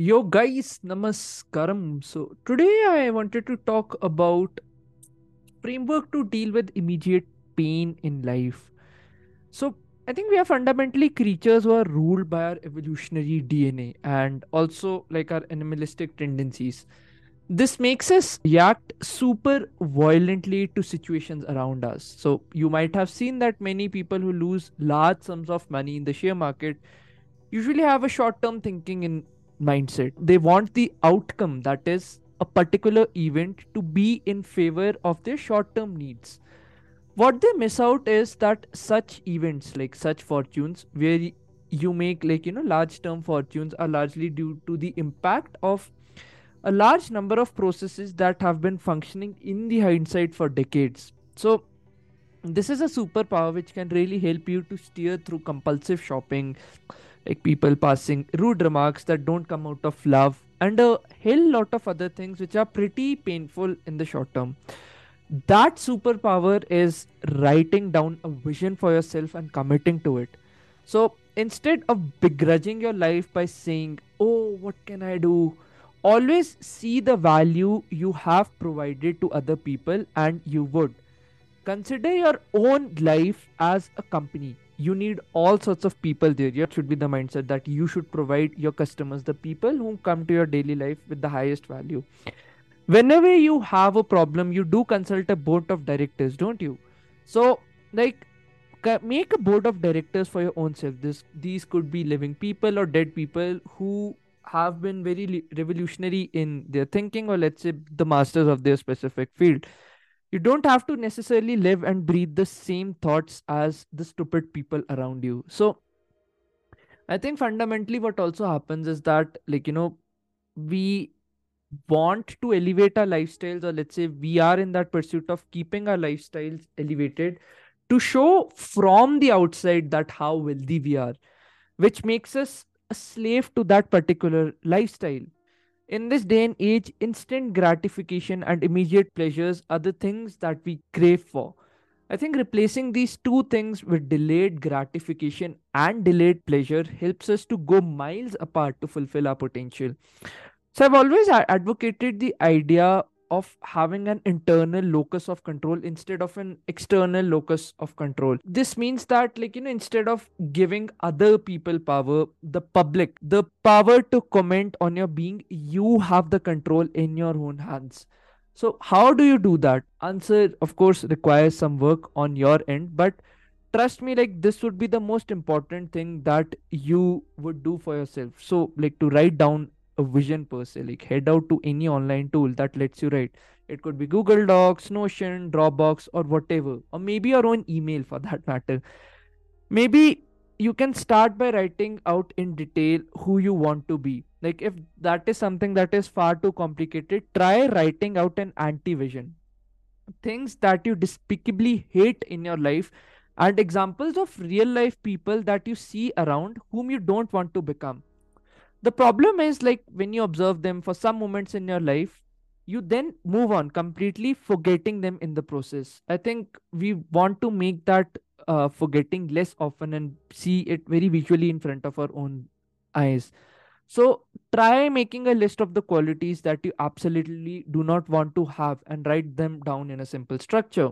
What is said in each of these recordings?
Yo guys, namaskaram. So today I wanted to talk about framework to deal with immediate pain in life. So I think we are fundamentally creatures who are ruled by our evolutionary DNA and also like our animalistic tendencies. This makes us react super violently to situations around us. So you might have seen that many people who lose large sums of money in the share market usually have a short term thinking in mindset. They want the outcome, that is, a particular event, to be in favor of their short term needs. What they miss out is that such events, like such fortunes, where you make like you know large term fortunes are largely due to the impact of a large number of processes that have been functioning in the hindsight for decades so this is a superpower which can really help you to steer through compulsive shopping like people passing rude remarks that don't come out of love and a hell lot of other things which are pretty painful in the short term. That superpower is writing down a vision for yourself and committing to it. So instead of begrudging your life by saying oh what can i do? Always see the value you have provided to other people and you would. Consider your own life as a company you need all sorts of people there. It should be the mindset that you should provide your customers the people who come to your daily life with the highest value. Whenever you have a problem you do consult a board of directors don't you? So like make a board of directors for your own self. This these could be living people or dead people who have been very revolutionary in their thinking or let's say the masters of their specific field you don't have to necessarily live and breathe the same thoughts as the stupid people around you. So i think fundamentally what also happens is that like you know we want to elevate our lifestyles or let's say we are in that pursuit of keeping our lifestyles elevated to show from the outside that how wealthy we are which makes us a slave to that particular lifestyle in this day and age, instant gratification and immediate pleasures are the things that we crave for. I think replacing these two things with delayed gratification and delayed pleasure helps us to go miles apart to fulfill our potential. So I've always advocated the idea of having an internal locus of control instead of an external locus of control. This means that, like, you know, instead of giving other people power, the public, the power to comment on your being, you have the control in your own hands. So, how do you do that? Answer, of course, requires some work on your end, but trust me, like, this would be the most important thing that you would do for yourself. So, like, to write down a vision per se like head out to any online tool that lets you write. It could be google docs notion dropbox or whatever or maybe your own email for that matter. Maybe you can start by writing out in detail who you want to be. Like if that is something that is far too complicated try writing out an anti vision things that you despicably hate in your life and examples of real life people that you see around whom you don't want to become the problem is like when you observe them for some moments in your life you then move on completely forgetting them in the process. I think we want to make that uh, forgetting less often and see it very visually in front of our own eyes. So try making a list of the qualities that you absolutely do not want to have and write them down in a simple structure.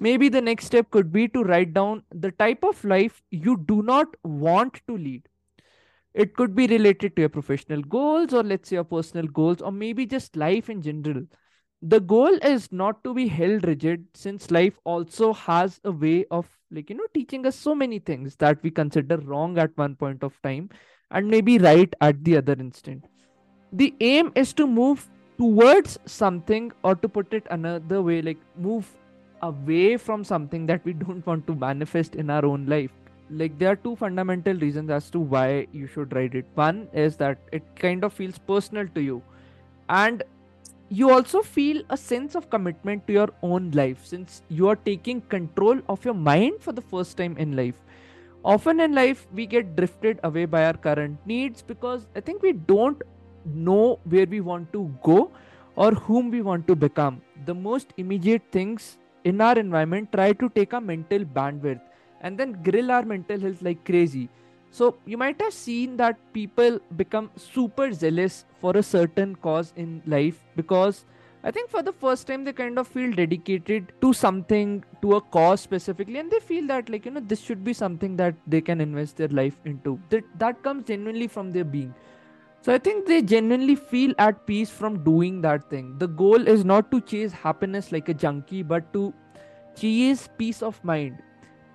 Maybe the next step could be to write down the type of life you do not want to lead it could be related to your professional goals or let's say your personal goals or maybe just life in general. The goal is not to be held rigid since life also has a way of like you know teaching us so many things that we consider wrong at one point of time and maybe right at the other instant. The aim is to move towards something or to put it another way like move away from something that we don't want to manifest in our own life like there are two fundamental reasons as to why you should write it. One is that it kind of feels personal to you. And you also feel a sense of commitment to your own life since you are taking control of your mind for the first time in life. Often in life we get drifted away by our current needs because i think we don't know where we want to go or whom we want to become. The most immediate things in our environment try to take our mental bandwidth and then grill our mental health like crazy so you might have seen that people become super zealous for a certain cause in life because I think for the first time they kind of feel dedicated to something, to a cause specifically, and they feel that like you know this should be something that they can invest their life into. That that comes genuinely from their being. So I think they genuinely feel at peace from doing that thing. The goal is not to chase happiness like a junkie, but to chase peace of mind.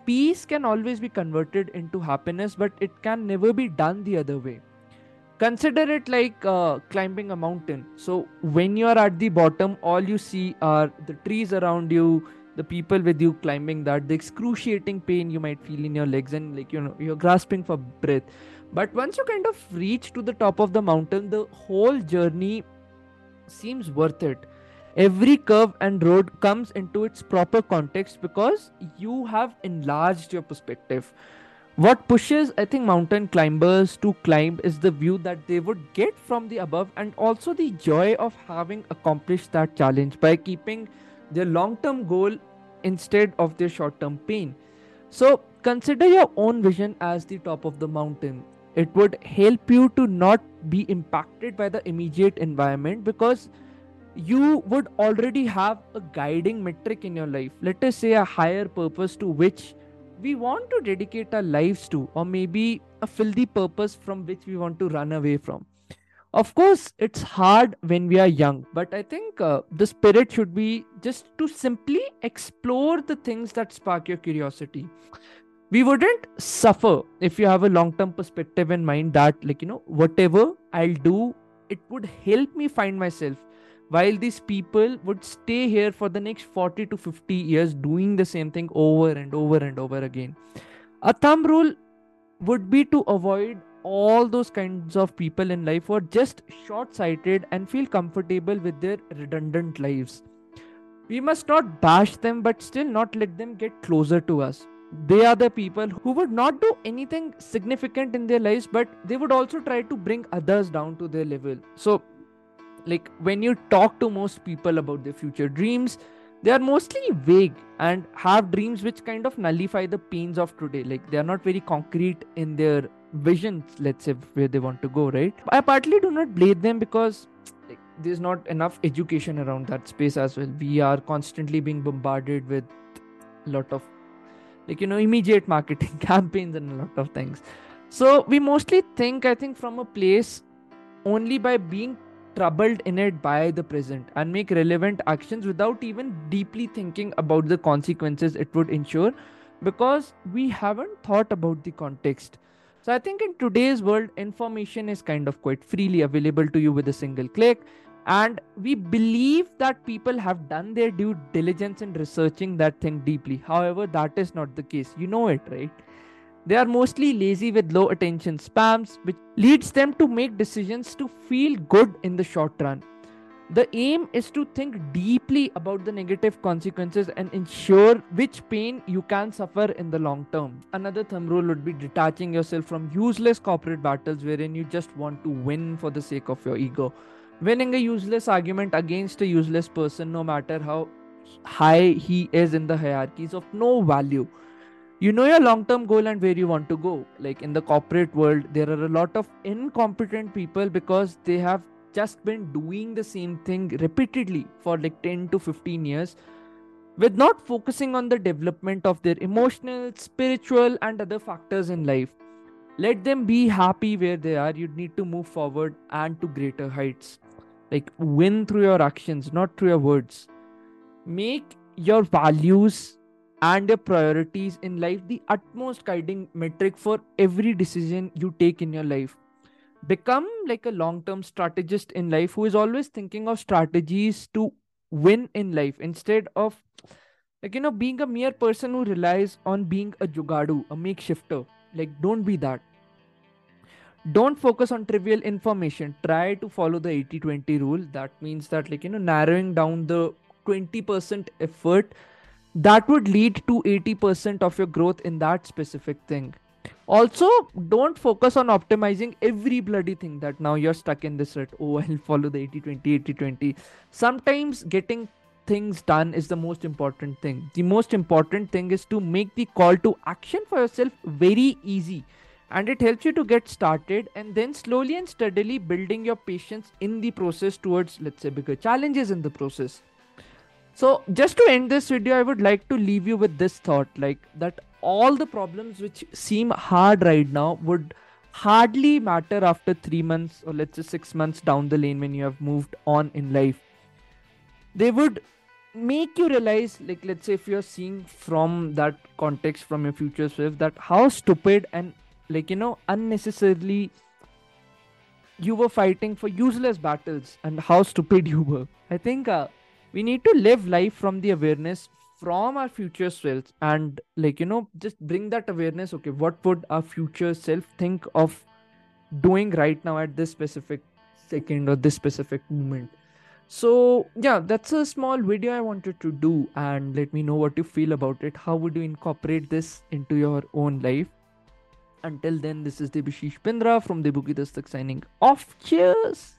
Peace can always be converted into happiness, but it can never be done the other way. Consider it like uh, climbing a mountain. So when you are at the bottom all you see are the trees around you the people with you climbing that the excruciating pain you might feel in your legs and like you know you're grasping for breath. But once you kind of reach to the top of the mountain the whole journey seems worth it every curve and road comes into its proper context because you have enlarged your perspective. What pushes i think mountain climbers to climb is the view that they would get from the above and also the joy of having accomplished that challenge by keeping their long term goal instead of their short term pain. So consider your own vision as the top of the mountain. It would help you to not be impacted by the immediate environment because you would already have a guiding metric in your life let us say a higher purpose to which we want to dedicate our lives to, or maybe a filthy purpose from which we want to run away from. Of course, it's hard when we are young, but I think uh, the spirit should be just to simply explore the things that spark your curiosity. We wouldn't suffer if you have a long term perspective in mind that, like, you know, whatever I'll do, it would help me find myself while these people would stay here for the next 40 to 50 years doing the same thing over and over and over again. A thumb rule would be to avoid all those kinds of people in life who are just short sighted and feel comfortable with their redundant lives. We must not bash them but still not let them get closer to us. They are the people who would not do anything significant in their lives but they would also try to bring others down to their level. So like when you talk to most people about their future dreams they are mostly vague and have dreams which kind of nullify the pains of today. Like they are not very concrete in their visions let's say where they want to go right? I partly do not blame them because like, there's not enough education around that space as well. We are constantly being bombarded with a lot of like you know immediate marketing campaigns and a lot of things. So we mostly think i think from a place only by being troubled in it by the present and make relevant actions without even deeply thinking about the consequences it would ensure because we haven't thought about the context. So I think in today's world, information is kind of quite freely available to you with a single click. And we believe that people have done their due diligence in researching that thing deeply. However, that is not the case. You know it, right? They are mostly lazy with low attention spams, which leads them to make decisions to feel good in the short run. The aim is to think deeply about the negative consequences and ensure which pain you can suffer in the long term. Another thumb rule would be detaching yourself from useless corporate battles wherein you just want to win for the sake of your ego. Winning a useless argument against a useless person, no matter how high he is in the hierarchies, of no value you know your long term goal and where you want to go. Like in the corporate world there are a lot of incompetent people because they have just been doing the same thing repeatedly for like 10 to 15 years with not focusing on the development of their emotional spiritual and other factors in life. Let them be happy where they are. You need to move forward and to greater heights. Like win through your actions not through your words. Make your values and your priorities in life the utmost guiding metric for every decision you take in your life. Become like a long term strategist in life who is always thinking of strategies to win in life instead of like you know being a mere person who relies on being a jugadu a makeshifter. Like don't be that. Don't focus on trivial information. Try to follow the 80 20 rule. That means that like you know narrowing down the 20% effort that would lead to 80% of your growth in that specific thing. Also don't focus on optimizing every bloody thing that now you're stuck in this rut oh i'll follow the 80 20 80 20 sometimes getting things done is the most important thing. The most important thing is to make the call to action for yourself very easy. And it helps you to get started and then slowly and steadily building your patience in the process towards let's say bigger challenges in the process so just to end this video i would like to leave you with this thought like that all the problems which seem hard right now would hardly matter after 3 months or let's say 6 months down the lane when you have moved on in life. They would make you realize like let's say if you're seeing from that context from your future self that how stupid and like you know unnecessarily you were fighting for useless battles and how stupid you were. I think uh, we need to live life from the awareness from our future selves and like you know just bring that awareness okay what would our future self think of doing right now at this specific second or this specific moment so yeah that's a small video i wanted to do and let me know what you feel about it how would you incorporate this into your own life until then, this is Debashish Pindra from Debu Ki Dastak signing off. Cheers!